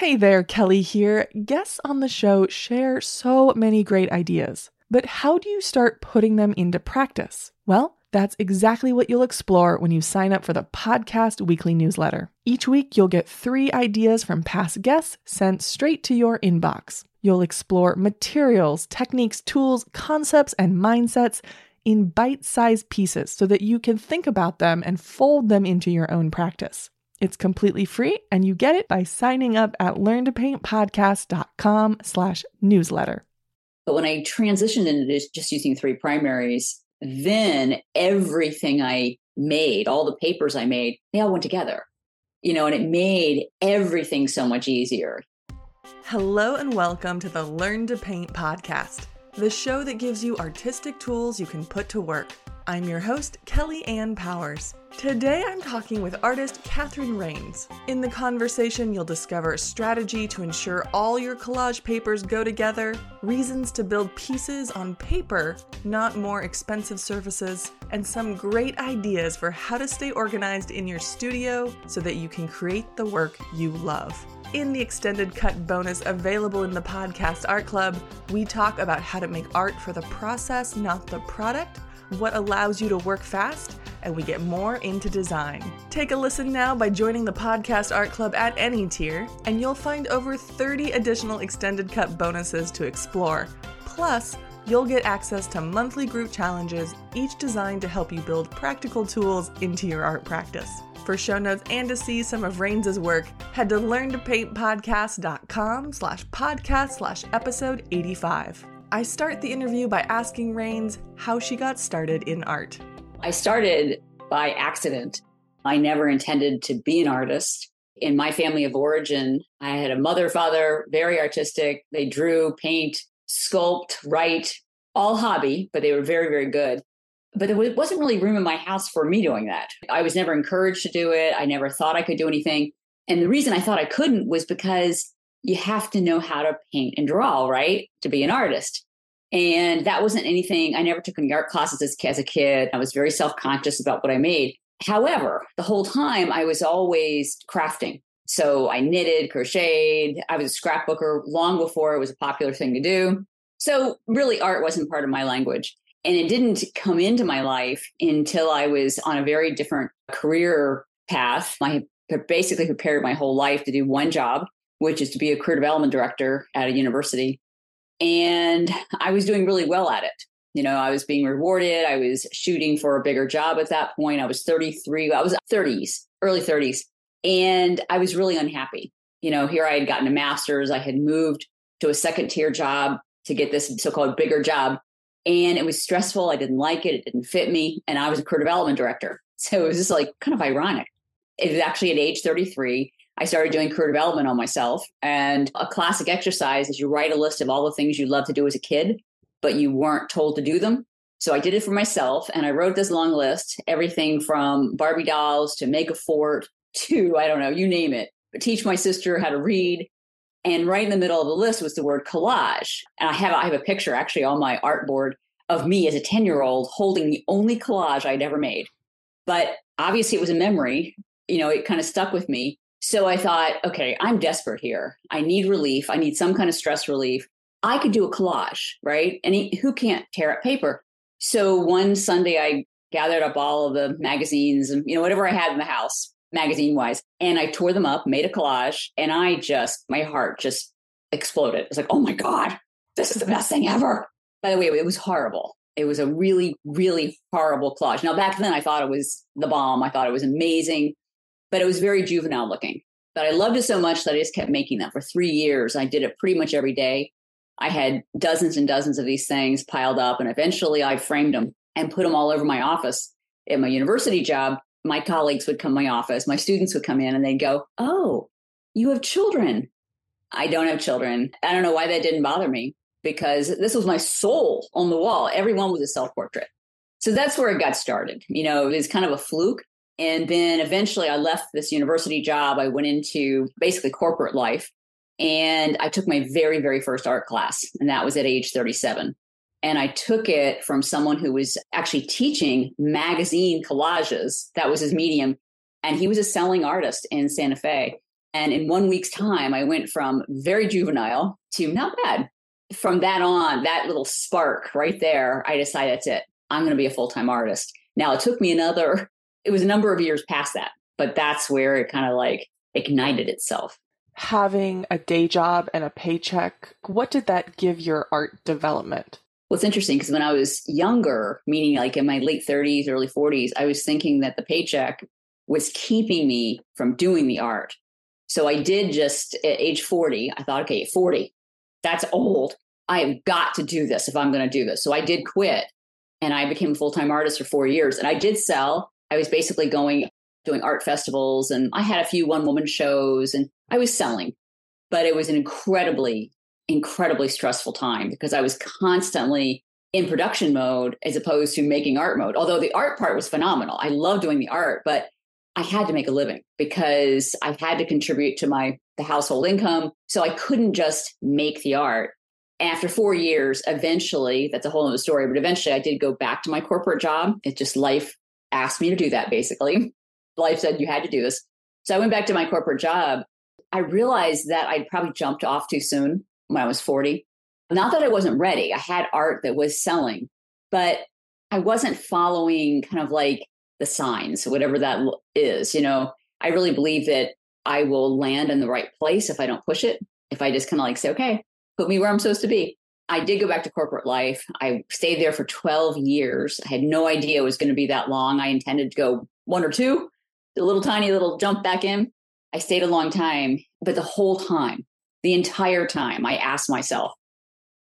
Hey there, Kelly here. Guests on the show share so many great ideas, but how do you start putting them into practice? Well, that's exactly what you'll explore when you sign up for the podcast weekly newsletter. Each week, you'll get three ideas from past guests sent straight to your inbox. You'll explore materials, techniques, tools, concepts, and mindsets in bite sized pieces so that you can think about them and fold them into your own practice. It's completely free and you get it by signing up at learntopaintpodcast.com slash newsletter. But when I transitioned into just using three primaries, then everything I made, all the papers I made, they all went together. You know, and it made everything so much easier. Hello and welcome to the Learn to Paint podcast, the show that gives you artistic tools you can put to work. I'm your host, Kelly Ann Powers. Today I'm talking with artist Catherine Rains. In the conversation, you'll discover a strategy to ensure all your collage papers go together, reasons to build pieces on paper, not more expensive surfaces, and some great ideas for how to stay organized in your studio so that you can create the work you love. In the extended cut bonus available in the Podcast Art Club, we talk about how to make art for the process, not the product what allows you to work fast, and we get more into design. Take a listen now by joining the Podcast Art Club at any tier, and you'll find over 30 additional extended cut bonuses to explore. Plus, you'll get access to monthly group challenges, each designed to help you build practical tools into your art practice. For show notes and to see some of Rains's work, head to learntopaintpodcast.com slash podcast slash episode 85. I start the interview by asking Rains how she got started in art. I started by accident. I never intended to be an artist. In my family of origin, I had a mother, father, very artistic. They drew, paint, sculpt, write, all hobby, but they were very, very good. But there wasn't really room in my house for me doing that. I was never encouraged to do it. I never thought I could do anything. And the reason I thought I couldn't was because you have to know how to paint and draw, right? To be an artist. And that wasn't anything, I never took any art classes as, as a kid. I was very self conscious about what I made. However, the whole time I was always crafting. So I knitted, crocheted. I was a scrapbooker long before it was a popular thing to do. So really, art wasn't part of my language. And it didn't come into my life until I was on a very different career path. I basically prepared my whole life to do one job, which is to be a career development director at a university. And I was doing really well at it. You know, I was being rewarded. I was shooting for a bigger job at that point. I was 33. I was 30s, early 30s. And I was really unhappy. You know, here I had gotten a master's. I had moved to a second tier job to get this so called bigger job. And it was stressful. I didn't like it. It didn't fit me. And I was a career development director. So it was just like kind of ironic. It was actually at age 33. I started doing career development on myself. And a classic exercise is you write a list of all the things you love to do as a kid, but you weren't told to do them. So I did it for myself and I wrote this long list, everything from Barbie dolls to make a fort to, I don't know, you name it, but teach my sister how to read. And right in the middle of the list was the word collage. And I have, I have a picture actually on my art board of me as a 10 year old holding the only collage I'd ever made. But obviously it was a memory, you know, it kind of stuck with me. So I thought, okay, I'm desperate here. I need relief. I need some kind of stress relief. I could do a collage, right? And he, who can't tear up paper? So one Sunday, I gathered up all of the magazines and, you know, whatever I had in the house, magazine wise, and I tore them up, made a collage, and I just, my heart just exploded. It's like, oh my God, this is the best thing ever. By the way, it was horrible. It was a really, really horrible collage. Now, back then, I thought it was the bomb. I thought it was amazing but it was very juvenile looking. But I loved it so much that I just kept making them for three years. I did it pretty much every day. I had dozens and dozens of these things piled up, and eventually I framed them and put them all over my office. In my university job, my colleagues would come my office, my students would come in, and they'd go, Oh, you have children. I don't have children. I don't know why that didn't bother me because this was my soul on the wall. Everyone was a self portrait. So that's where it got started. You know, it was kind of a fluke. And then eventually I left this university job. I went into basically corporate life and I took my very, very first art class. And that was at age 37. And I took it from someone who was actually teaching magazine collages. That was his medium. And he was a selling artist in Santa Fe. And in one week's time, I went from very juvenile to not bad. From that on, that little spark right there, I decided that's it. I'm going to be a full time artist. Now, it took me another, it was a number of years past that, but that's where it kind of like ignited itself. Having a day job and a paycheck, what did that give your art development? Well, it's interesting because when I was younger, meaning like in my late 30s, early 40s, I was thinking that the paycheck was keeping me from doing the art. So I did just at age 40, I thought, okay, 40, that's old. I have got to do this if I'm going to do this. So I did quit and I became a full time artist for four years. And I did sell. I was basically going, doing art festivals, and I had a few one woman shows and I was selling. But it was an incredibly, incredibly stressful time because I was constantly in production mode as opposed to making art mode. Although the art part was phenomenal. I love doing the art, but I had to make a living because I had to contribute to my the household income. So I couldn't just make the art. After four years, eventually, that's a whole other story, but eventually I did go back to my corporate job. It just life asked me to do that basically. Life said you had to do this. So I went back to my corporate job. I realized that I'd probably jumped off too soon when I was 40. Not that I wasn't ready. I had art that was selling, but I wasn't following kind of like the signs, whatever that is. You know, I really believe that I will land in the right place if I don't push it. If I just kind of like say, okay, put me where I'm supposed to be. I did go back to corporate life. I stayed there for 12 years. I had no idea it was going to be that long. I intended to go one or two, a little tiny little jump back in. I stayed a long time, but the whole time, the entire time, I asked myself,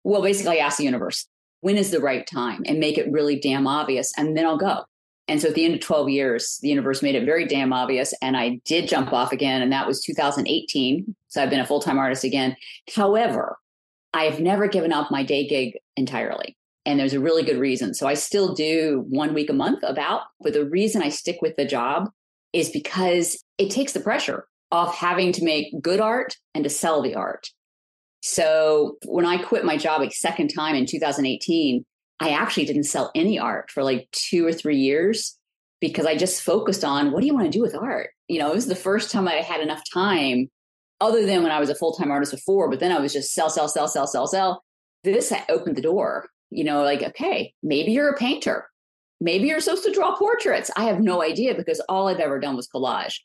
well, basically, I asked the universe, when is the right time and make it really damn obvious, and then I'll go. And so at the end of 12 years, the universe made it very damn obvious. And I did jump off again. And that was 2018. So I've been a full time artist again. However, I have never given up my day gig entirely. And there's a really good reason. So I still do one week a month about, but the reason I stick with the job is because it takes the pressure off having to make good art and to sell the art. So when I quit my job a second time in 2018, I actually didn't sell any art for like two or three years because I just focused on what do you want to do with art? You know, it was the first time I had enough time, other than when I was a full time artist before, but then I was just sell, sell, sell, sell, sell, sell. This opened the door, you know, like, okay, maybe you're a painter. Maybe you're supposed to draw portraits. I have no idea because all I've ever done was collage.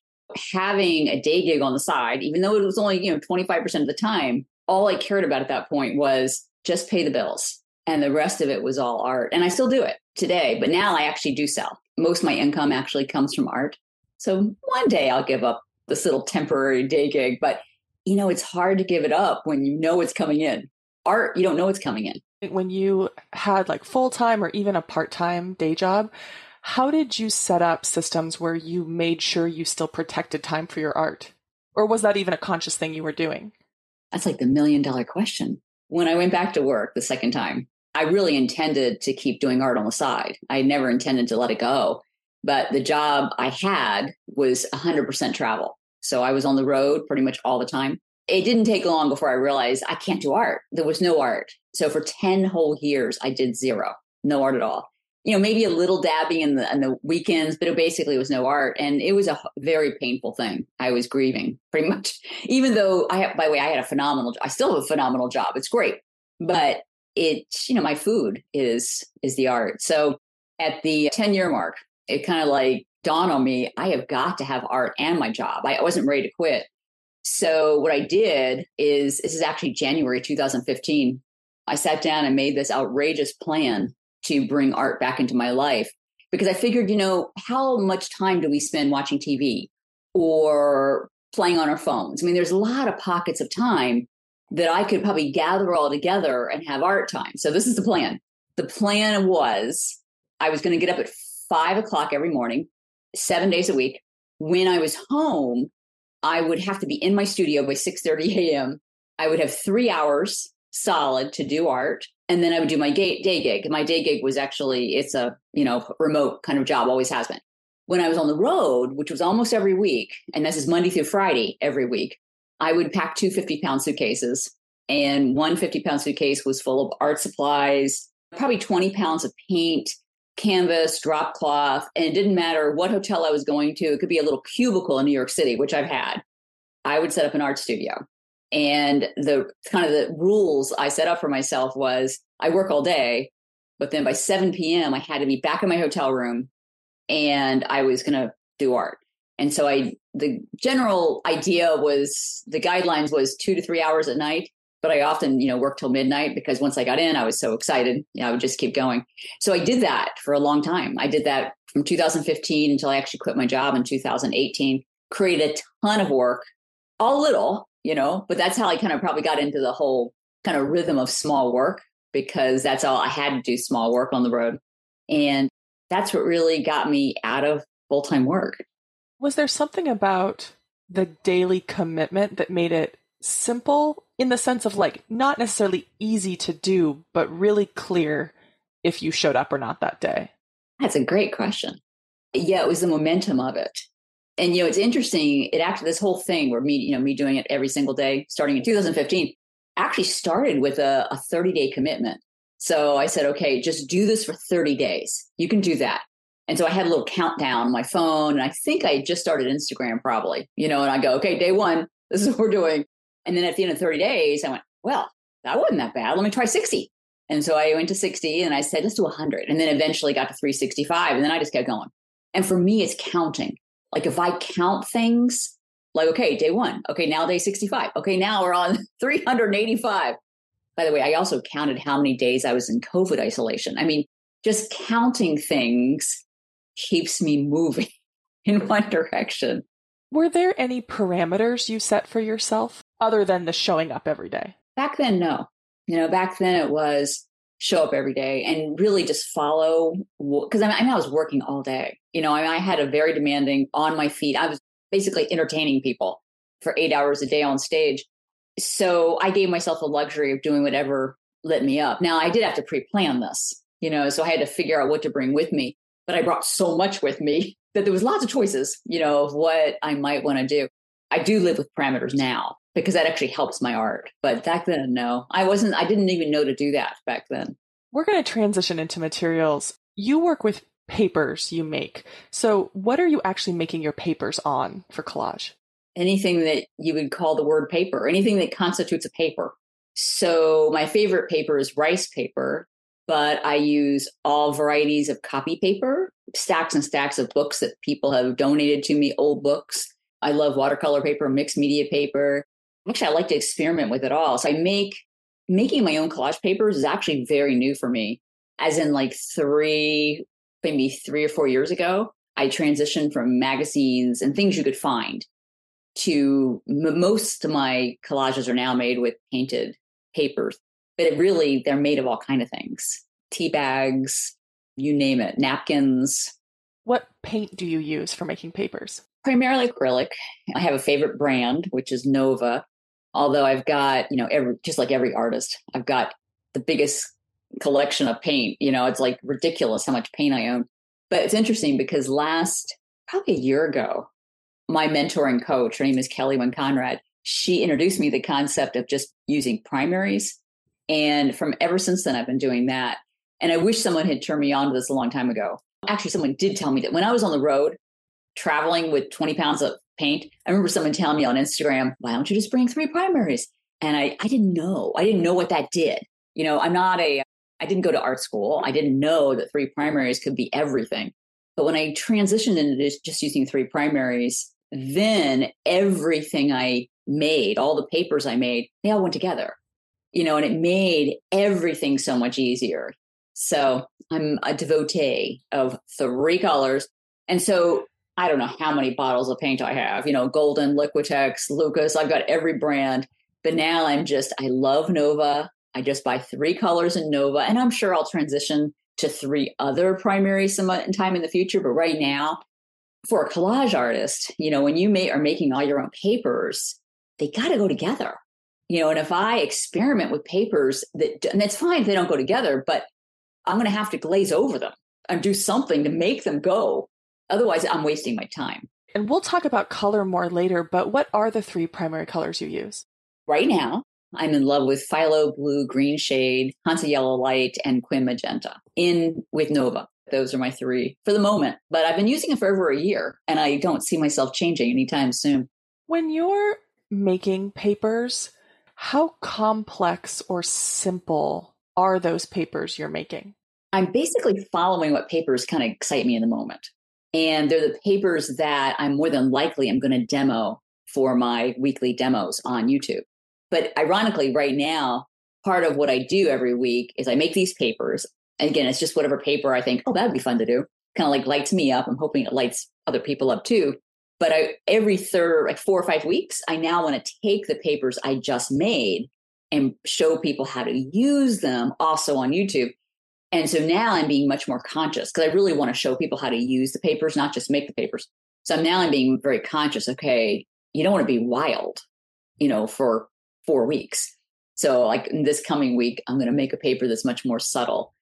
Having a day gig on the side, even though it was only, you know, 25% of the time, all I cared about at that point was just pay the bills and the rest of it was all art. And I still do it today, but now I actually do sell. Most of my income actually comes from art. So one day I'll give up this little temporary day gig, but you know, it's hard to give it up when you know it's coming in. Art, you don't know it's coming in. When you had like full time or even a part time day job, how did you set up systems where you made sure you still protected time for your art? Or was that even a conscious thing you were doing? That's like the million dollar question. When I went back to work the second time, I really intended to keep doing art on the side. I never intended to let it go. But the job I had was 100% travel. So I was on the road pretty much all the time. It didn't take long before I realized I can't do art. There was no art. So for 10 whole years, I did zero, no art at all. You know, maybe a little dabbing in the, in the weekends, but it basically was no art. And it was a very painful thing. I was grieving pretty much, even though I have, by the way, I had a phenomenal, I still have a phenomenal job. It's great. But it's you know my food is is the art so at the 10 year mark it kind of like dawned on me i have got to have art and my job i wasn't ready to quit so what i did is this is actually january 2015 i sat down and made this outrageous plan to bring art back into my life because i figured you know how much time do we spend watching tv or playing on our phones i mean there's a lot of pockets of time that I could probably gather all together and have art time. So this is the plan. The plan was I was going to get up at five o'clock every morning, seven days a week. When I was home, I would have to be in my studio by 6 30 a.m. I would have three hours solid to do art. And then I would do my day gig. My day gig was actually, it's a, you know, remote kind of job, always has been. When I was on the road, which was almost every week, and this is Monday through Friday every week, I would pack two 50 pound suitcases, and one 50 pound suitcase was full of art supplies, probably 20 pounds of paint, canvas, drop cloth. And it didn't matter what hotel I was going to, it could be a little cubicle in New York City, which I've had. I would set up an art studio. And the kind of the rules I set up for myself was I work all day, but then by 7 p.m., I had to be back in my hotel room and I was going to do art. And so I, the general idea was the guidelines was two to three hours at night, but I often, you know, worked till midnight because once I got in, I was so excited. You know, I would just keep going. So I did that for a long time. I did that from 2015 until I actually quit my job in 2018, created a ton of work, all little, you know, but that's how I kind of probably got into the whole kind of rhythm of small work because that's all I had to do small work on the road. And that's what really got me out of full time work. Was there something about the daily commitment that made it simple in the sense of like not necessarily easy to do, but really clear if you showed up or not that day? That's a great question. Yeah, it was the momentum of it. And you know, it's interesting. It actually this whole thing where me, you know, me doing it every single day, starting in 2015, actually started with a, a 30 day commitment. So I said, okay, just do this for 30 days. You can do that. And so I had a little countdown on my phone. And I think I just started Instagram probably, you know, and I go, okay, day one, this is what we're doing. And then at the end of 30 days, I went, well, that wasn't that bad. Let me try 60. And so I went to 60 and I said, let's do 100. And then eventually got to 365. And then I just kept going. And for me, it's counting. Like if I count things, like, okay, day one. Okay, now day 65. Okay, now we're on 385. By the way, I also counted how many days I was in COVID isolation. I mean, just counting things keeps me moving in one direction. Were there any parameters you set for yourself other than the showing up every day? Back then, no. You know, back then it was show up every day and really just follow because I, mean, I, was working all day. You know, I, mean, I had a very demanding on my feet. I was basically entertaining people for eight hours a day on stage. So I gave myself the luxury of doing whatever lit me up. Now I did have to pre-plan this, you know, so I had to figure out what to bring with me but I brought so much with me that there was lots of choices, you know, of what I might want to do. I do live with parameters now because that actually helps my art. But back then, no, I wasn't, I didn't even know to do that back then. We're going to transition into materials. You work with papers you make. So, what are you actually making your papers on for collage? Anything that you would call the word paper, anything that constitutes a paper. So, my favorite paper is rice paper but I use all varieties of copy paper, stacks and stacks of books that people have donated to me, old books. I love watercolor paper, mixed media paper. Actually, I like to experiment with it all. So I make making my own collage papers is actually very new for me. As in, like three, maybe three or four years ago, I transitioned from magazines and things you could find to most of my collages are now made with painted papers but it really they're made of all kind of things. Tea bags you name it napkins. What paint do you use for making papers? Primarily acrylic. I have a favorite brand which is nova although i've got you know every just like every artist i've got the biggest collection of paint you know it's like ridiculous how much paint i own but it's interesting because last probably a year ago my mentor and coach her name is Kellee Wynne Conrad she introduced me the concept of just using primaries and from ever since then, I've been doing that. And I wish someone had turned me on to this a long time ago. Actually, someone did tell me that when I was on the road traveling with 20 pounds of paint, I remember someone telling me on Instagram, why don't you just bring three primaries? And I, I didn't know. I didn't know what that did. You know, I'm not a, I didn't go to art school. I didn't know that three primaries could be everything. But when I transitioned into just using three primaries, then everything I made, all the papers I made, they all went together you know, and it made everything so much easier. So I'm a devotee of three colors. And so I don't know how many bottles of paint I have, you know, Golden, Liquitex, Lukas, I've got every brand. But now I'm just, I love Nova. I just buy three colors in Nova, and I'm sure I'll transition to three other primaries some uh, time in the future. But right now, for a collage artist, you know, when you may, are making all your own papers, they got to go together you know, and if I experiment with papers that, and it's fine if they don't go together, but I'm going to have to glaze over them and do something to make them go. Otherwise, I'm wasting my time. And we'll talk about color more later, but what are the three primary colors you use? Right now, I'm in love with Phthalo Blue Green Shade, Hansa Yellow Light, and Quin Magenta in with Nova. Those are my three for the moment, but I've been using it for over a year and I don't see myself changing anytime soon. When you're making papers, how complex or simple are those papers you're making? I'm basically following what papers kind of excite me in the moment. And they're the papers that I'm more than likely I'm going to demo for my weekly demos on YouTube. But ironically, right now, part of what I do every week is I make these papers. Again, it's just whatever paper I think, oh, that'd be fun to do. Kind of like lights me up. I'm hoping it lights other people up too. But I, every third, like four or five weeks, I now want to take the papers I just made and show people how to use them also on YouTube. And so now I'm being much more conscious because I really want to show people how to use the papers, not just make the papers. So now I'm being very conscious. Okay, you don't want to be wild, you know, for four weeks. So, like this coming week, I'm going to make a paper that's much more subtle.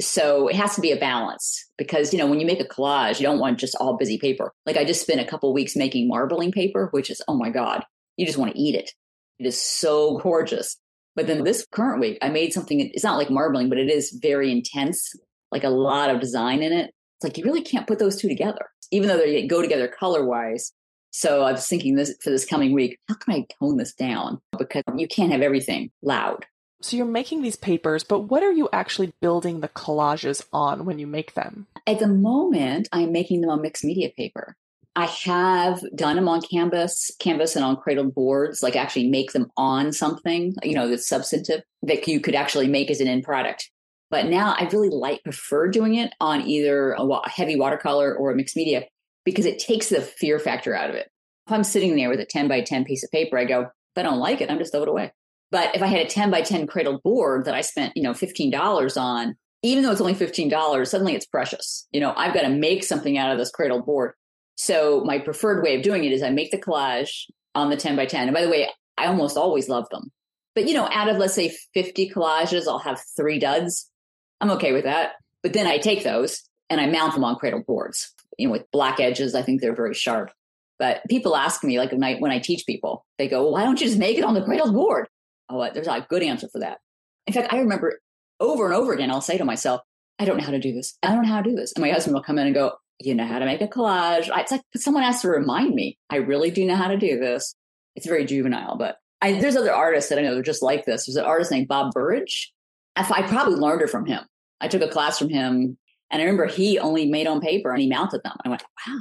So it has to be a balance because, you know, when you make a collage, you don't want just all busy paper. Like I just spent a couple weeks making marbling paper, which is, oh my God, you just want to eat it. It is so gorgeous. But then this current week, I made something, it's not like marbling, but it is very intense, like a lot of design in it. It's like you really can't put those two together, even though they go together color wise. So I was thinking this for this coming week, how can I tone this down? Because you can't have everything loud. So you're making these papers, but what are you actually building the collages on when you make them? At the moment, I'm making them on mixed media paper. I have done them on canvas, canvas and on cradled boards, like actually make them on something, you know, that's substantive that you could actually make as an end product. But now I really like prefer doing it on either a heavy watercolor or a mixed media because it takes the fear factor out of it. If I'm sitting there with a 10 by 10 piece of paper, I go, if I don't like it, I'm just throw it away. But if I had a 10 by 10 cradled board that I spent, you know, $15 on, even though it's only $15, suddenly it's precious. You know, I've got to make something out of this cradled board. So my preferred way of doing it is I make the collage on the 10 by 10. And by the way, I almost always love them. But you know, out of let's say 50 collages, I'll have three duds. I'm okay with that. But then I take those and I mount them on cradle boards, you know, with black edges. I think they're very sharp. But people ask me, like when I, when I teach people, they go, well, why don't you just make it on the cradle board? Oh, uh, there's a good answer for that. In fact, I remember over and over again, I'll say to myself, I don't know how to do this. I don't know how to do this. And my husband will come in and go, you know how to make a collage. It's like someone has to remind me. I really do know how to do this. It's very juvenile, but I, there's other artists that I know that are just like this. There's an artist named Bob Burridge. I, I probably learned it from him. I took a class from him, and I remember he only made on paper and he mounted them. I went, wow.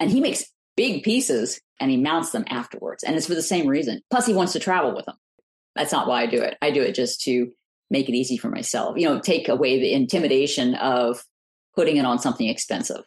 And he makes big pieces and he mounts them afterwards, and it's for the same reason. Plus, he wants to travel with them. That's not why I do it. I do it just to make it easy for myself. You know, take away the intimidation of putting it on something expensive.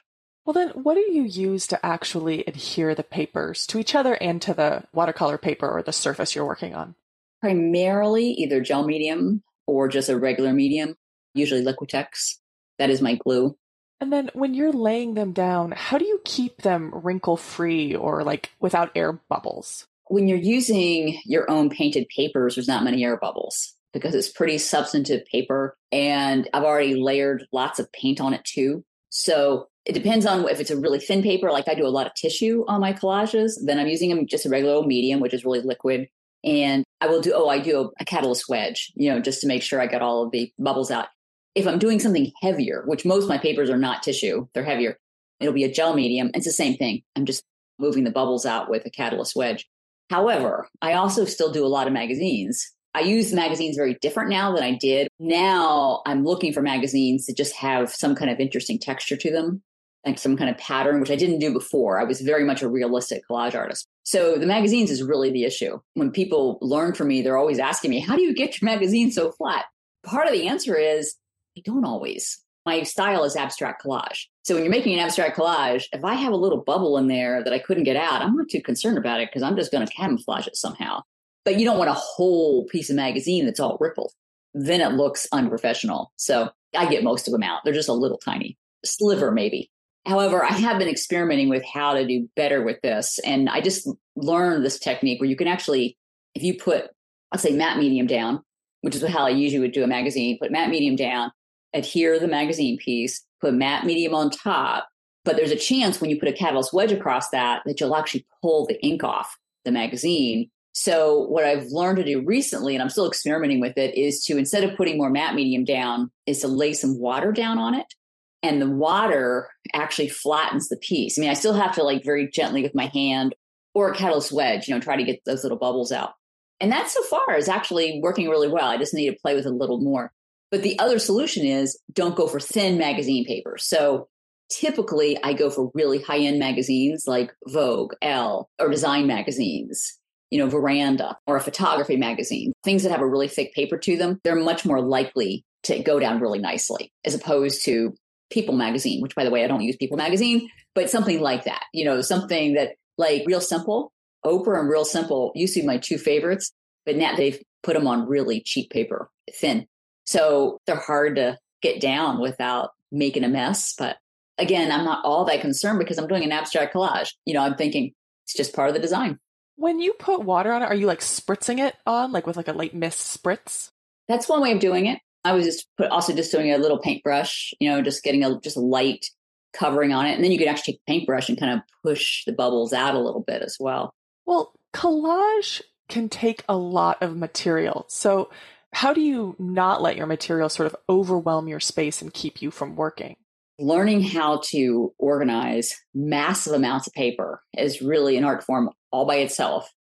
Well, then, what do you use to actually adhere the papers to each other and to the watercolor paper or the surface you're working on? Primarily either gel medium or just a regular medium, usually Liquitex. That is my glue. And then when you're laying them down, how do you keep them wrinkle free or like without air bubbles? When you're using your own painted papers, there's not many air bubbles because it's pretty substantive paper. And I've already layered lots of paint on it too. So it depends on if it's a really thin paper, like I do a lot of tissue on my collages, then I'm using just a regular medium, which is really liquid. And I will do, oh, I do a, a catalyst wedge, you know, just to make sure I get all of the bubbles out. If I'm doing something heavier, which most of my papers are not tissue, they're heavier, it'll be a gel medium. It's the same thing. I'm just moving the bubbles out with a catalyst wedge. However, I also still do a lot of magazines I use magazines very different now than I did. Now I'm looking for magazines that just have some kind of interesting texture to them, like some kind of pattern, which I didn't do before. I was very much a realistic collage artist. So the magazines is really the issue. When people learn from me, they're always asking me, how do you get your magazine so flat? Part of the answer is I don't always. My style is abstract collage. So when you're making an abstract collage, if I have a little bubble in there that I couldn't get out, I'm not too concerned about it because I'm just going to camouflage it somehow but you don't want a whole piece of magazine that's all rippled. Then it looks unprofessional. So I get most of them out. They're just a little tiny sliver, maybe. However, I have been experimenting with how to do better with this. And I just learned this technique where you can actually, if you put, I'll say matte medium down, which is how I usually would do a magazine, put matte medium down, adhere the magazine piece, put matte medium on top. But there's a chance when you put a catalyst wedge across that, that you'll actually pull the ink off the magazine so what I've learned to do recently, and I'm still experimenting with it, is to instead of putting more matte medium down, is to lay some water down on it. And the water actually flattens the piece. I mean, I still have to like very gently with my hand or a catalyst wedge, you know, try to get those little bubbles out. And that so far is actually working really well. I just need to play with it a little more. But the other solution is don't go for thin magazine paper. So typically I go for really high end magazines like Vogue, Elle, or design magazines, you know, Veranda or a photography magazine, things that have a really thick paper to them. They're much more likely to go down really nicely as opposed to People magazine, which by the way, I don't use People magazine, but something like that, you know, something that like Real Simple, Oprah and Real Simple used to be my two favorites, but now they've put them on really cheap paper, thin. So they're hard to get down without making a mess. But again, I'm not all that concerned because I'm doing an abstract collage. You know, I'm thinking it's just part of the design. When you put water on it, are you like spritzing it on, like with like a light mist spritz? That's one way of doing it. I was just put, also just doing a little paintbrush, you know, just getting a just a light covering on it. And then you could actually take the paintbrush and kind of push the bubbles out a little bit as well. Well, collage can take a lot of material. So, how do you not let your material sort of overwhelm your space and keep you from working? Learning how to organize massive amounts of paper is really an art form all by itself.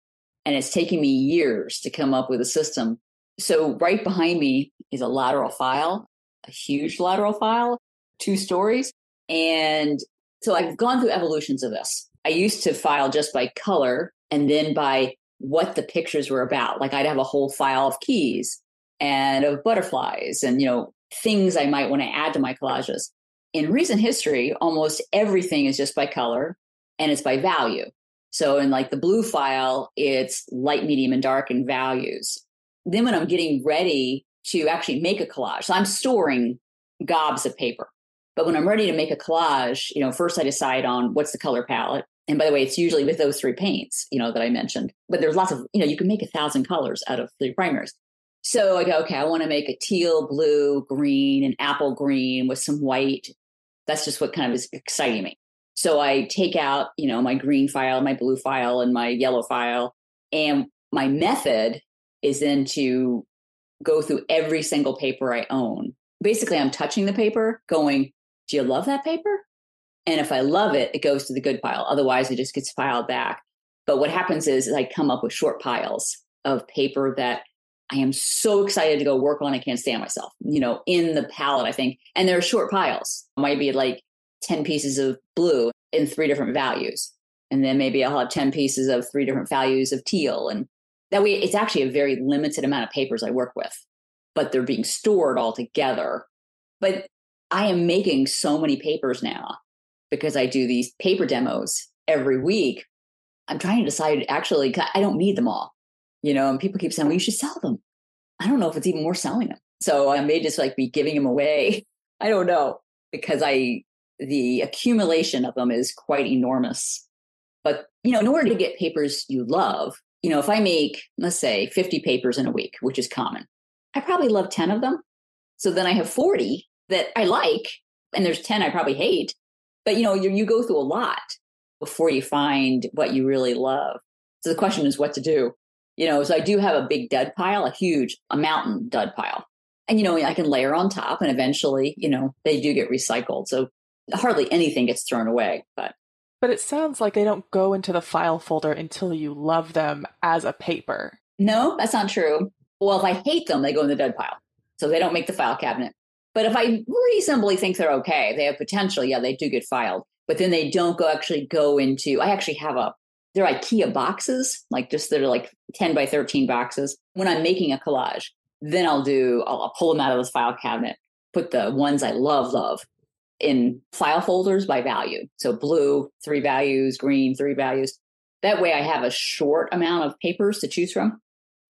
And it's taken me years to come up with a system. So, right behind me is a lateral file, a huge lateral file, two stories. And so I've gone through evolutions of this. I used to file just by color and then by what the pictures were about. Like I'd have a whole file of keys and of butterflies and, you know, things I might want to add to my collages. In recent history, almost everything is just by color and it's by value. So in like the blue file, it's light, medium, and dark and values. Then when I'm getting ready to actually make a collage, so I'm storing gobs of paper. But when I'm ready to make a collage, you know, first I decide on what's the color palette. And by the way, it's usually with those three paints, you know, that I mentioned. But there's lots of, you know, you can make a thousand colors out of three primers. So I go, okay, I want to make a teal, blue, green, and apple green with some white. That's just what kind of is exciting me. So I take out, you know, my green file, my blue file, and my yellow file. And my method is then to go through every single paper I own. Basically, I'm touching the paper, going, Do you love that paper? And if I love it, it goes to the good pile. Otherwise, it just gets filed back. But what happens is, is I come up with short piles of paper that I am so excited to go work on. I can't stand myself, you know, in the palette, I think. And there are short piles. Might be like 10 pieces of blue in three different values. And then maybe I'll have 10 pieces of three different values of teal. And that way, it's actually a very limited amount of papers I work with, but they're being stored all together. But I am making so many papers now because I do these paper demos every week. I'm trying to decide actually, I don't need them all, you know, and people keep saying, well, you should sell them. I don't know if it's even worth selling them. So I may just like be giving them away. I don't know because I, the accumulation of them is quite enormous. But, you know, in order to get papers you love, you know, if I make, let's say, 50 papers in a week, which is common, I probably love 10 of them. So then I have 40 that I like, and there's 10 I probably hate. But, you know, you, you go through a lot before you find what you really love. So the question is what to do. You know, so I do have a big dud pile, a huge, a mountain dud pile. And, you know, I can layer on top and eventually, you know, they do get recycled. So hardly anything gets thrown away. But but it sounds like they don't go into the file folder until you love them as a paper. No, that's not true. Well, if I hate them, they go in the dead pile. So they don't make the file cabinet. But if I reasonably think they're okay, they have potential, yeah, they do get filed. But then they don't go actually go into I actually have a they're IKEA boxes, like just they're like 10 by 13 boxes. When I'm making a collage, then I'll do I'll, I'll pull them out of this file cabinet, put the ones I love, love, in file folders by value. So blue, three values, green, three values. That way I have a short amount of papers to choose from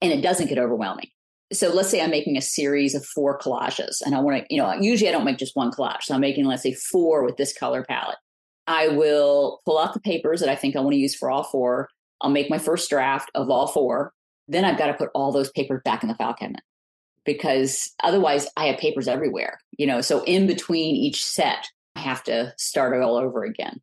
and it doesn't get overwhelming. So let's say I'm making a series of four collages and I want to, you know, usually I don't make just one collage. So I'm making, let's say, four with this color palette. I will pull out the papers that I think I want to use for all four. I'll make my first draft of all four. Then I've got to put all those papers back in the file cabinet because otherwise I have papers everywhere, you know. So in between each set, I have to start it all over again.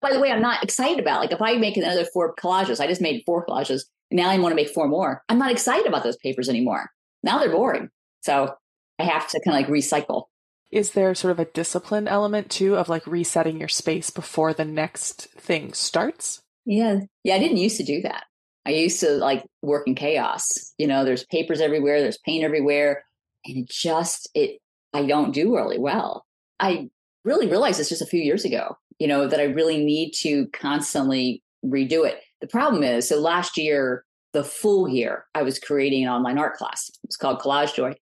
By the way, I'm not excited about like if I make another four collages, I just made four collages. Now I want to make four more. I'm not excited about those papers anymore. Now they're boring. So I have to kind of like recycle. Is there sort of a discipline element too of like resetting your space before the next thing starts? Yeah. Yeah. I didn't used to do that. I used to like work in chaos. You know, there's papers everywhere, there's paint everywhere. And it just, it, I don't do really well. I really realized this just a few years ago, you know, that I really need to constantly redo it. The problem is, so last year, the full year, I was creating an online art class. It was called Collage Joy.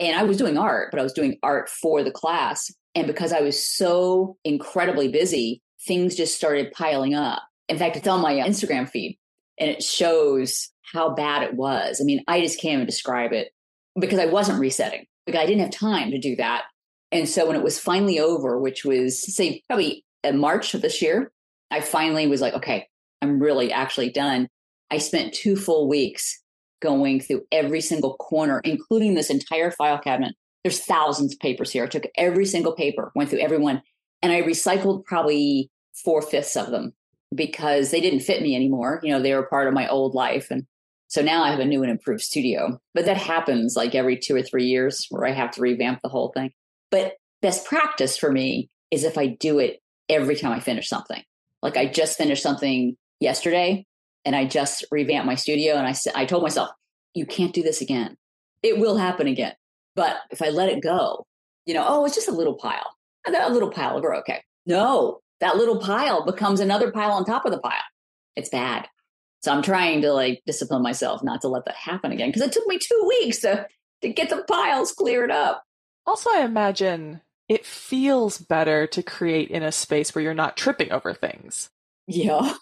And I was doing art, but I was doing art for the class. And because I was so incredibly busy, things just started piling up. In fact, it's on my Instagram feed and it shows how bad it was. I mean, I just can't even describe it because I wasn't resetting because I didn't have time to do that. And so when it was finally over, which was say probably March of this year, I finally was like, okay, I'm really actually done. I spent two full weeks going through every single corner, including this entire file cabinet. There's thousands of papers here. I took every single paper, went through every one, and I recycled probably four fifths of them because they didn't fit me anymore. You know, they were part of my old life. And so now I have a new and improved studio. But that happens like every two or three years where I have to revamp the whole thing. But best practice for me is if I do it every time I finish something. Like I just finished something yesterday and I just revamped my studio and I I told myself, you can't do this again. It will happen again. But if I let it go, you know, oh, it's just a little pile. A little pile grow okay. No, that little pile becomes another pile on top of the pile. It's bad. So I'm trying to like discipline myself not to let that happen again because it took me two weeks to, to get the piles cleared up. Also, I imagine it feels better to create in a space where you're not tripping over things. Yeah.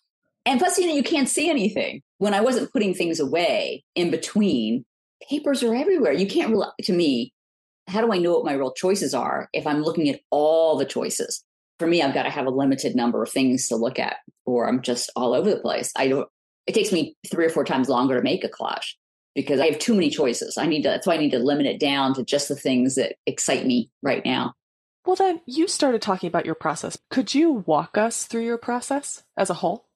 And plus, you know, you can't see anything. When I wasn't putting things away in between, papers are everywhere. You can't rely, to me, how do I know what my real choices are if I'm looking at all the choices? For me, I've got to have a limited number of things to look at, or I'm just all over the place. I don't. It takes me three or four times longer to make a collage because I have too many choices. I need to. That's why I need to limit it down to just the things that excite me right now. Well, then you started talking about your process. Could you walk us through your process as a whole?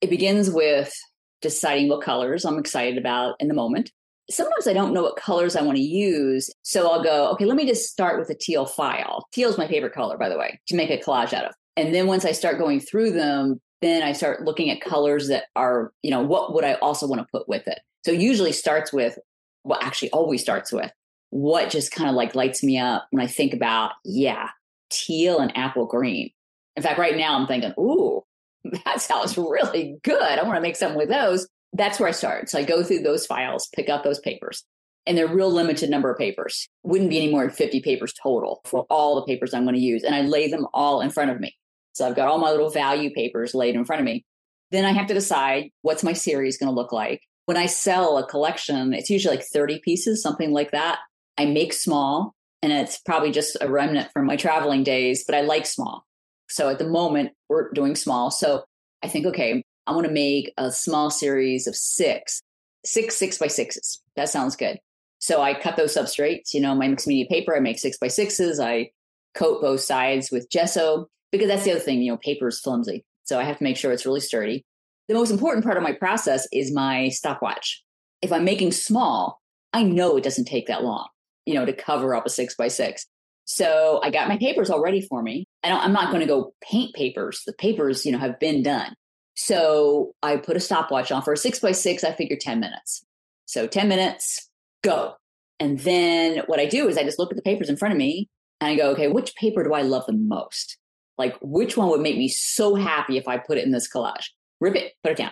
It begins with deciding what colors I'm excited about in the moment sometimes I don't know what colors I want to use. So I'll go, okay, let me just start with a teal file. Teal is my favorite color, by the way, to make a collage out of. And then once I start going through them, then I start looking at colors that are, you know, what would I also want to put with it? So usually starts with, well, actually always starts with what just kind of like lights me up when I think about, yeah, teal and apple green. In fact, right now I'm thinking, ooh, that sounds really good. I want to make something with those that's where I start. So I go through those files, pick out those papers. And they're real limited number of papers. Wouldn't be any more than 50 papers total for all the papers I'm going to use. And I lay them all in front of me. So I've got all my little value papers laid in front of me. Then I have to decide what's my series going to look like. When I sell a collection, it's usually like 30 pieces, something like that. I make small, and it's probably just a remnant from my traveling days, but I like small. So at the moment, we're doing small. So I think, okay, I want to make a small series of six, six six by sixes. That sounds good. So I cut those substrates. You know, my mixed media paper, I make six by sixes. I coat both sides with gesso because that's the other thing. You know, paper is flimsy, so I have to make sure it's really sturdy. The most important part of my process is my stopwatch. If I'm making small, I know it doesn't take that long, you know, to cover up a six by six. So I got my papers all ready for me. And I'm not going to go paint papers. The papers, you know, have been done. So I put a stopwatch on for a six by six. I figure 10 minutes. So 10 minutes, go. And then what I do is I just look at the papers in front of me and I go, okay, which paper do I love the most? Like, which one would make me so happy if I put it in this collage? Rip it, put it down.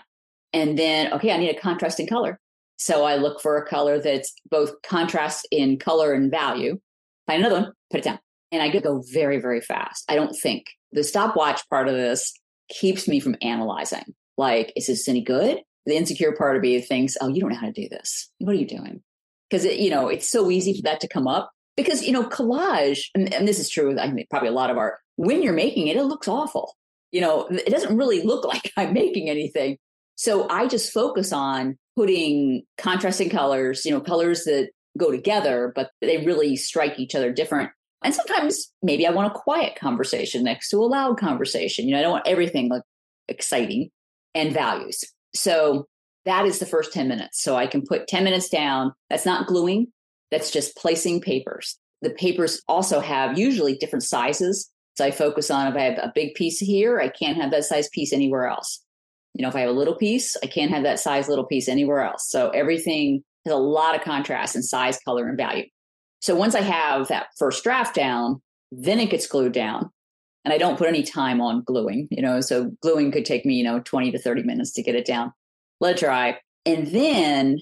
And then, okay, I need a contrasting color. So I look for a color that's both contrast in color and value. Find another one, put it down. And I go very, very fast. I don't think. The stopwatch part of this keeps me from analyzing. Like, is this any good? The insecure part of me thinks, oh, you don't know how to do this. What are you doing? Because, you know, it's so easy for that to come up. Because, you know, collage, and, and this is true, I mean, probably a lot of art, when you're making it, it looks awful. You know, it doesn't really look like I'm making anything. So I just focus on putting contrasting colors, you know, colors that go together, but they really strike each other different and sometimes maybe I want a quiet conversation next to a loud conversation. You know, I don't want everything like exciting and values. So that is the first 10 minutes. So I can put 10 minutes down. That's not gluing, that's just placing papers. The papers also have usually different sizes. So I focus on if I have a big piece here, I can't have that size piece anywhere else. You know, if I have a little piece, I can't have that size little piece anywhere else. So everything has a lot of contrast in size, color, and value. So once I have that first draft down, then it gets glued down. And I don't put any time on gluing, you know, so gluing could take me, you know, 20 to 30 minutes to get it down. Let it dry. And then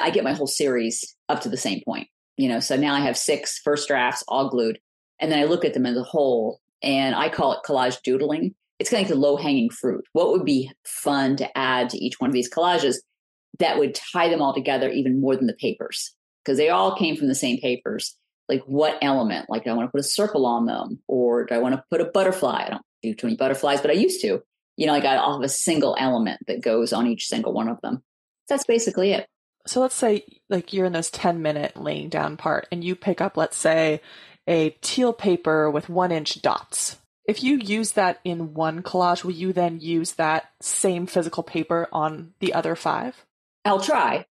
I get my whole series up to the same point, you know. So now I have six first drafts all glued. And then I look at them as a whole and I call it collage doodling. It's kind of like the low hanging fruit. What would be fun to add to each one of these collages that would tie them all together even more than the papers? Because they all came from the same papers. Like what element? Like do i want to put a circle on them? Or do i want to put a butterfly? I don't do too many butterflies but i used to. You know like i'll have a single element that goes on each single one of them. That's basically it. So let's say like you're in this 10 minute laying down part and you pick up let's say a teal paper with one inch dots. If you use that in one collage will you then use that same physical paper on the other five? I'll try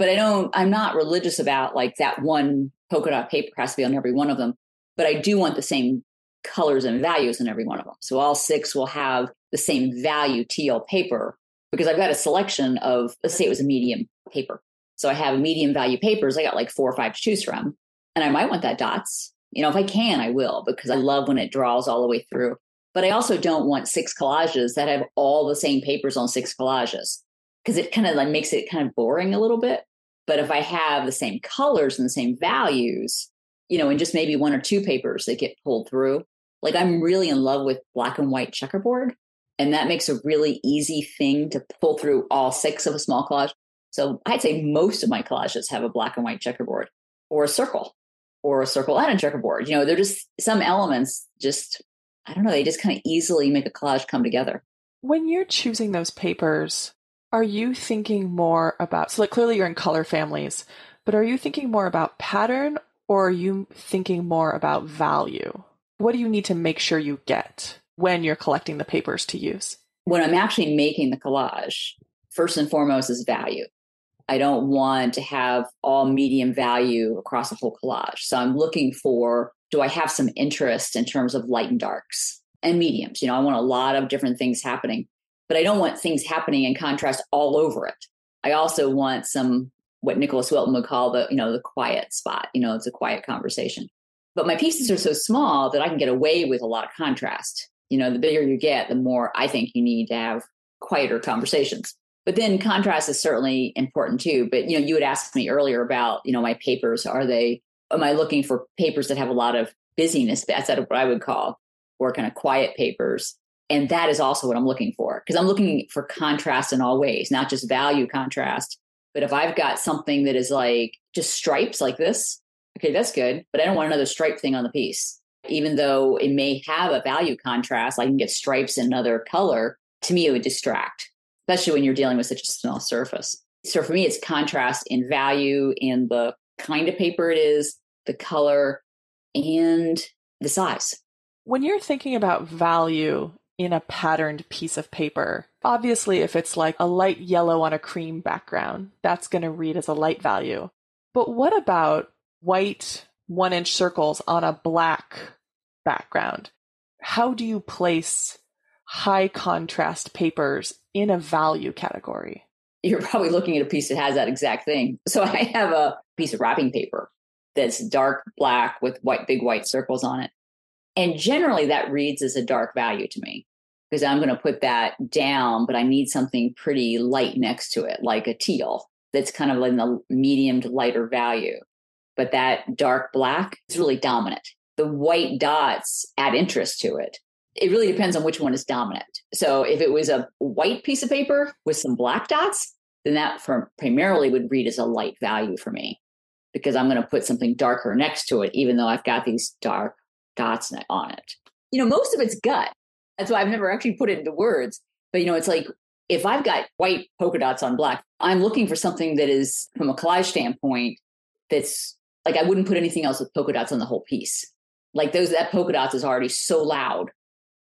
but i don't i'm not religious about like that one polka dot paper has to be on every one of them. But I do want the same colors and values in every one of them. So all six will have the same value teal paper because I've got a selection of, let's say it was a medium paper. So I have medium value papers. I got like four or five to choose from. And I might want that dots. You know, if I can, I will because I love when it draws all the way through. But I also don't want six collages that have all the same papers on six collages because it kind of like makes it kind of boring a little bit. But if I have the same colors and the same values, you know, and just maybe one or two papers that get pulled through, like I'm really in love with black and white checkerboard. And that makes a really easy thing to pull through all six of a small collage. So I'd say most of my collages have a black and white checkerboard or a circle or a circle and a checkerboard. You know, they're just some elements just, I don't know, they just kind of easily make a collage come together. When you're choosing those papers, are you thinking more about, so like clearly you're in color families, but are you thinking more about pattern or are you thinking more about value? What do you need to make sure you get when you're collecting the papers to use? When I'm actually making the collage, first and foremost is value. I don't want to have all medium value across the whole collage. So I'm looking for do I have some interest in terms of light and darks and mediums? You know, I want a lot of different things happening but I don't want things happening in contrast all over it. I also want some what Nicholas Wilton would call the, you know, the quiet spot. You know, it's a quiet conversation. But my pieces are so small that I can get away with a lot of contrast. You know, the bigger you get, the more I think you need to have quieter conversations. But then contrast is certainly important too. But you know, you had asked me earlier about, you know, my papers. Are they am I looking for papers that have a lot of busyness? That's what I would call, or kind of quiet papers and that is also what I'm looking for because I'm looking for contrast in all ways, not just value contrast. But if I've got something that is like just stripes like this, okay, that's good. But I don't want another stripe thing on the piece. Even though it may have a value contrast, I can get stripes in another color. To me, it would distract, especially when you're dealing with such a small surface. So for me, it's contrast in value in the kind of paper it is, the color, and the size. When you're thinking about value in a patterned piece of paper. Obviously, if it's like a light yellow on a cream background, that's going to read as a light value. But what about white one inch circles on a black background? How do you place high contrast papers in a value category? You're probably looking at a piece that has that exact thing. So I have a piece of wrapping paper that's dark black with white, big white circles on it. And generally that reads as a dark value to me because I'm going to put that down, but I need something pretty light next to it, like a teal that's kind of in the medium to lighter value. But that dark black is really dominant. The white dots add interest to it. It really depends on which one is dominant. So if it was a white piece of paper with some black dots, then that for primarily would read as a light value for me because I'm going to put something darker next to it, even though I've got these dark dots on it. You know, most of it's gut. That's why I've never actually put it into words. But you know, it's like if I've got white polka dots on black, I'm looking for something that is from a collage standpoint that's like I wouldn't put anything else with polka dots on the whole piece. Like those that polka dots is already so loud.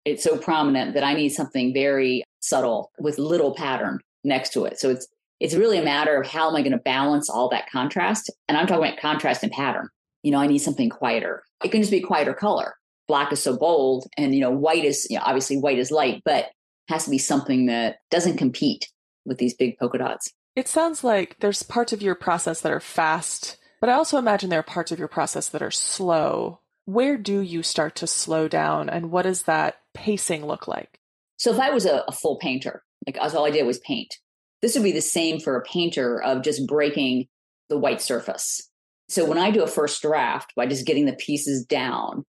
It's so prominent that I need something very subtle with little pattern next to it. So it's it's really a matter of how am I going to balance all that contrast? And I'm talking about contrast and pattern. You know, I need something quieter. It can just be quieter color black is so bold and you know white is you know, obviously white is light but has to be something that doesn't compete with these big polka dots. It sounds like there's parts of your process that are fast, but I also imagine there are parts of your process that are slow. Where do you start to slow down and what does that pacing look like? So if I was a, a full painter, like all I did was paint, this would be the same for a painter of just breaking the white surface. So when I do a first draft by just getting the pieces down,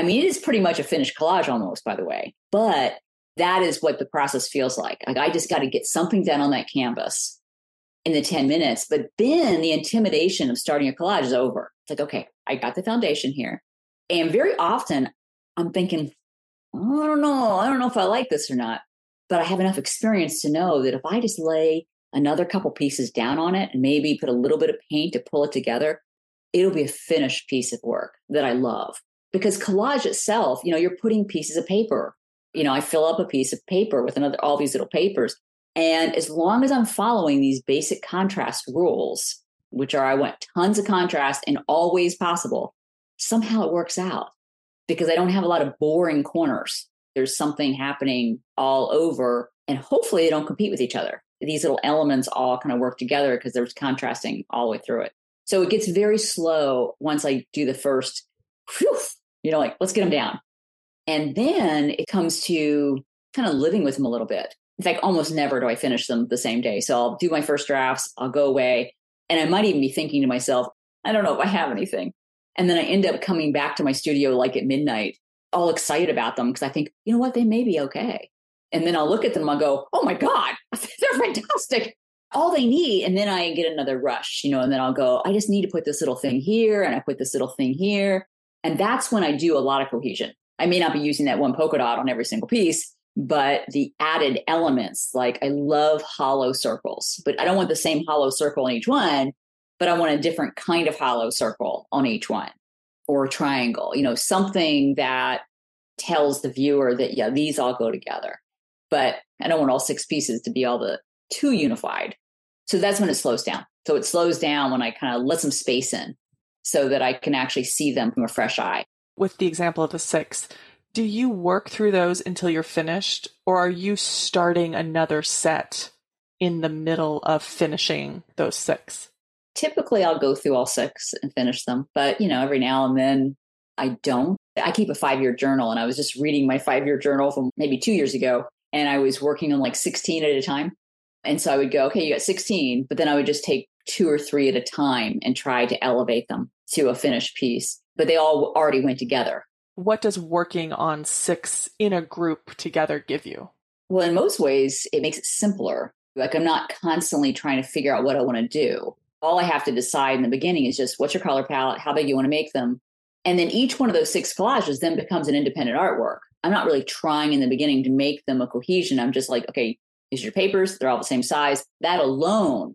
I mean, it is pretty much a finished collage almost, by the way, but that is what the process feels like. Like I just got to get something done on that canvas in the 10 minutes, but then the intimidation of starting a collage is over. It's like, okay, I got the foundation here. And very often I'm thinking, oh, I don't know. I don't know if I like this or not, but I have enough experience to know that if I just lay another couple pieces down on it and maybe put a little bit of paint to pull it together, it'll be a finished piece of work that I love. Because collage itself, you know, you're putting pieces of paper. You know, I fill up a piece of paper with another all these little papers. And as long as I'm following these basic contrast rules, which are I want tons of contrast in all ways possible, somehow it works out because I don't have a lot of boring corners. There's something happening all over, and hopefully they don't compete with each other. These little elements all kind of work together because there's contrasting all the way through it. So it gets very slow once I do the first, whew, you know, like let's get them down. And then it comes to kind of living with them a little bit. In fact, almost never do I finish them the same day. So I'll do my first drafts, I'll go away, and I might even be thinking to myself, I don't know if I have anything. And then I end up coming back to my studio like at midnight, all excited about them because I think, you know what, they may be okay. And then I'll look at them, I'll go, oh my God, they're fantastic all they need. And then I get another rush, you know, and then I'll go, I just need to put this little thing here and I put this little thing here. And that's when I do a lot of cohesion. I may not be using that one polka dot on every single piece, but the added elements, like I love hollow circles, but I don't want the same hollow circle on each one, but I want a different kind of hollow circle on each one or triangle, you know, something that tells the viewer that, yeah, these all go together. But I don't want all six pieces to be all the too unified. So that's when it slows down. So it slows down when I kind of let some space in so that I can actually see them from a fresh eye. With the example of the six, do you work through those until you're finished, or are you starting another set in the middle of finishing those six? Typically, I'll go through all six and finish them, but you know, every now and then I don't. I keep a five year journal, and I was just reading my five year journal from maybe two years ago, and I was working on like 16 at a time. And so I would go, okay, you got 16, but then I would just take two or three at a time and try to elevate them to a finished piece. But they all already went together. What does working on six in a group together give you? Well, in most ways, it makes it simpler. Like I'm not constantly trying to figure out what I want to do. All I have to decide in the beginning is just what's your color palette, how big you want to make them. And then each one of those six collages then becomes an independent artwork. I'm not really trying in the beginning to make them a cohesion. I'm just like, okay, these are your papers, they're all the same size. That alone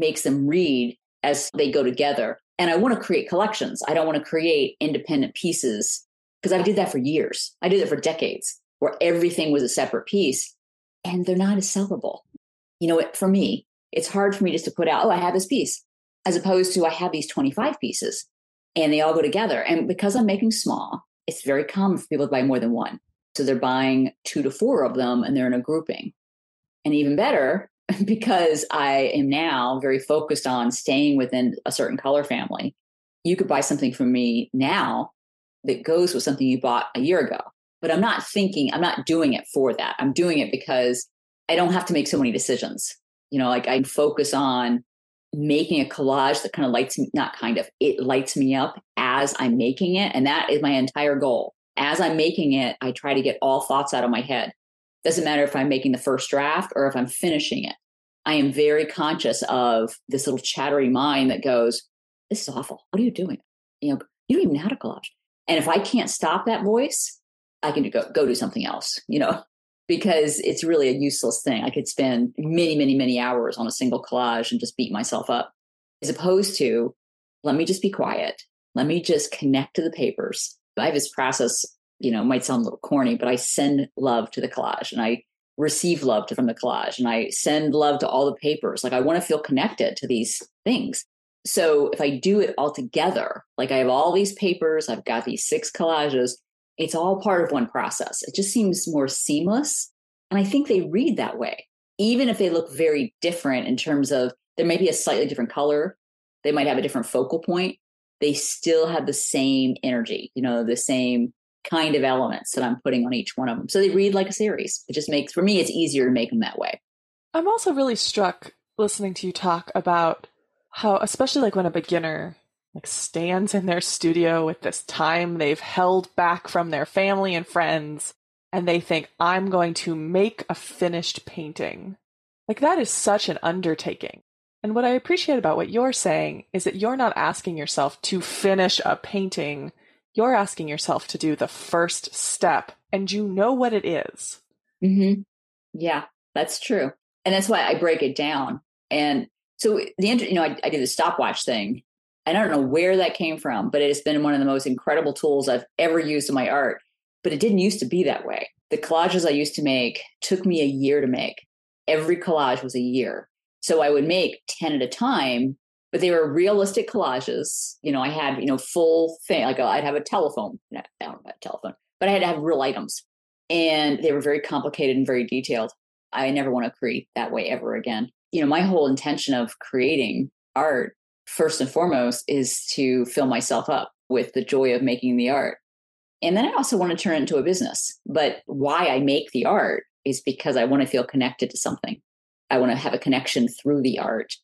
makes them read as they go together. And I want to create collections. I don't want to create independent pieces because I did that for years. I did it for decades where everything was a separate piece and they're not as sellable. You know, for me, it's hard for me just to put out, oh, I have this piece, as opposed to I have these 25 pieces and they all go together. And because I'm making small, it's very common for people to buy more than one. So they're buying two to four of them and they're in a grouping. And even better, because I am now very focused on staying within a certain color family, you could buy something from me now that goes with something you bought a year ago. But I'm not thinking, I'm not doing it for that. I'm doing it because I don't have to make so many decisions. You know, like I focus on making a collage that kind of lights me, not kind of, it lights me up as I'm making it. And that is my entire goal. As I'm making it, I try to get all thoughts out of my head. Doesn't matter if I'm making the first draft or if I'm finishing it. I am very conscious of this little chattery mind that goes, This is awful. What are you doing? You know, you don't even know how to collage. And if I can't stop that voice, I can go, go do something else, you know, because it's really a useless thing. I could spend many, many, many hours on a single collage and just beat myself up, as opposed to let me just be quiet. Let me just connect to the papers. I have this process you know, it might sound a little corny, but I send love to the collage and I receive love from the collage and I send love to all the papers. Like I want to feel connected to these things. So if I do it all together, like I have all these papers, I've got these six collages, it's all part of one process. It just seems more seamless And I think they read that way, even if they look very different in terms of there may be a slightly different color, they might have a different focal point, they still have the same energy, you know, the same kind of elements that I'm putting on each one of them. So they read like a series. It just makes, for me, it's easier to make them that way. I'm also really struck listening to you talk about how, especially like when a beginner like stands in their studio with this time they've held back from their family and friends and they think I'm going to make a finished painting. Like that is such an undertaking. And what I appreciate about what you're saying is that you're not asking yourself to finish a painting. You're asking yourself to do the first step and you know what it is. Mm-hmm. Yeah, that's true. And that's why I break it down. And so the, you know, I, I do the stopwatch thing. I don't know where that came from, but it has been one of the most incredible tools I've ever used in my art. But it didn't used to be that way. The collages I used to make took me a year to make. Every collage was a year. So I would make 10 at a time, but they were realistic collages. You know, I had, you know, full thing, like uh, I'd have a telephone, I don't about a telephone, but I had to have real items. And they were very complicated and very detailed. I never want to create that way ever again. You know, my whole intention of creating art, first and foremost, is to fill myself up with the joy of making the art. And then I also want to turn it into a business. But why I make the art is because I want to feel connected to something. I want to have a connection through the art.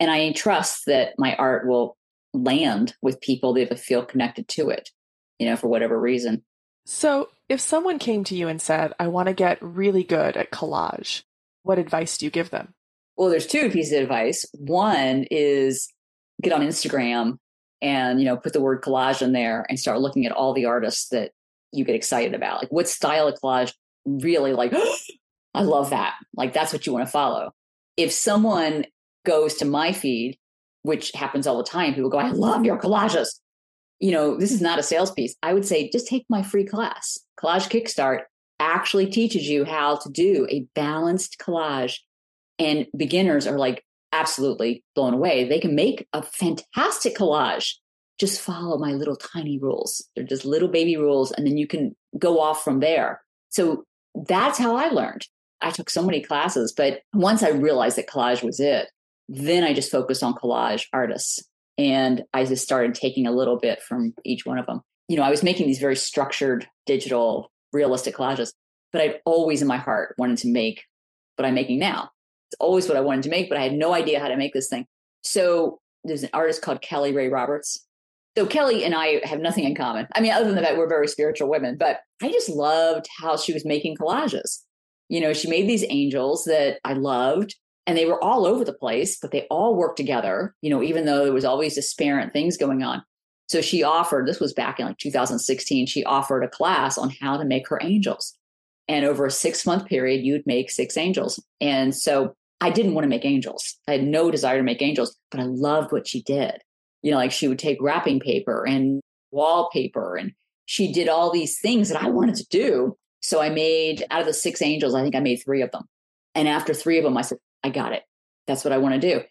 And I trust that my art will land with people that feel connected to it, you know, for whatever reason. So, if someone came to you and said, I want to get really good at collage, what advice do you give them? Well, there's two pieces of advice. One is get on Instagram and, you know, put the word collage in there and start looking at all the artists that you get excited about. Like what style of collage really like I love that. Like that's what you want to follow. If someone goes to my feed, which happens all the time, people go, I love your collages. You know, this is not a sales piece. I would say just take my free class. Collage Kickstart actually teaches you how to do a balanced collage. And beginners are like absolutely blown away. They can make a fantastic collage. Just follow my little tiny rules. They're just little baby rules. And then you can go off from there. So that's how I learned. I took so many classes, but once I realized that collage was it, then I just focused on collage artists. And I just started taking a little bit from each one of them. You know, I was making these very structured, digital, realistic collages, but I always in my heart wanted to make what I'm making now. It's always what I wanted to make, but I had no idea how to make this thing. So there's an artist called Kelly Rae Roberts. So Kelly and I have nothing in common. I mean, other than the fact we're very spiritual women, but I just loved how she was making collages you know, she made these angels that I loved and they were all over the place, but they all worked together, you know, even though there was always disparate things going on. So she offered, this was back in like 2016, she offered a class on how to make her angels. And over a six month period, you'd make six angels. And so I didn't want to make angels. I had no desire to make angels, but I loved what she did. You know, like she would take wrapping paper and wallpaper and she did all these things that I wanted to do. So I made out of the six angels, I think I made three of them. And after three of them, I said, I got it. That's what I want to do.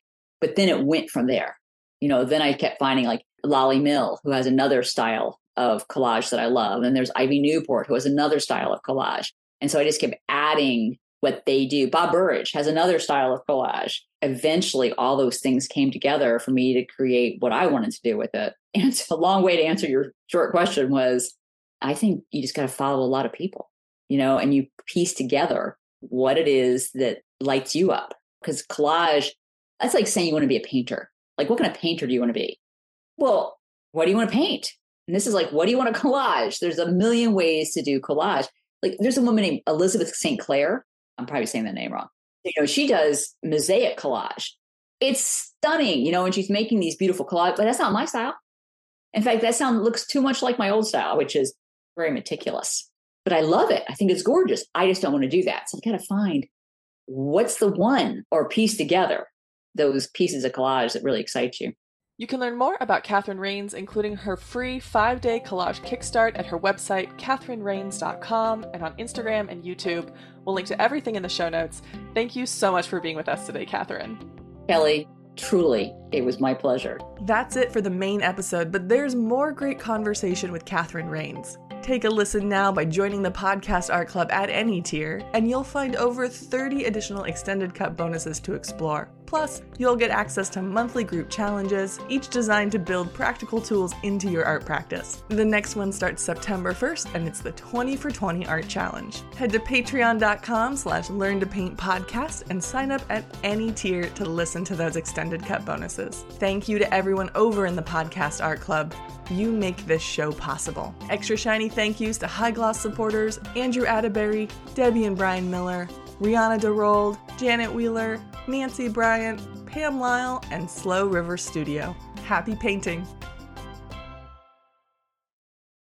But then it went from there. You know, then I kept finding like Lolly Mill, who has another style of collage that I love. And there's Ivy Newport, who has another style of collage. And so I just kept adding what they do. Bob Burridge has another style of collage. Eventually, all those things came together for me to create what I wanted to do with it. And it's a long way to answer your short question was I think you just got to follow a lot of people you know, and you piece together what it is that lights you up. Because collage, that's like saying you want to be a painter. Like, what kind of painter do you want to be? Well, what do you want to paint? And this is like, what do you want to collage? There's a million ways to do collage. Like, there's a woman named Elizabeth St. Clair. I'm probably saying that name wrong. You know, she does mosaic collage. It's stunning, you know, and she's making these beautiful collage, but that's not my style. In fact, that sound looks too much like my old style, which is very meticulous but I love it. I think it's gorgeous. I just don't want to do that. So I've got to find what's the one or piece together those pieces of collage that really excite you. You can learn more about Catherine Rains, including her free five day collage kickstart at her website, catherinerains.com, and on Instagram and YouTube. We'll link to everything in the show notes. Thank you so much for being with us today, Catherine. Kellee, truly, it was my pleasure. That's it for the main episode, but there's more great conversation with Catherine Rains. Take a listen now by joining the Podcast Art Club at any tier, and you'll find over 30 additional extended cut bonuses to explore. Plus, you'll get access to monthly group challenges, each designed to build practical tools into your art practice. The next one starts September 1st, and it's the 20 for 20 Art Challenge. Head to patreon.com slash learn to paint podcast and sign up at any tier to listen to those extended cut bonuses. Thank you to everyone over in the Podcast Art Club. You make this show possible. Extra shiny thank yous to High Gloss supporters Andrew Atterbury, Debbie and Brian Miller, Rihanna DeRold, Janet Wheeler, Nancy Bryant, Pam Lyle, and Slow River Studio. Happy painting!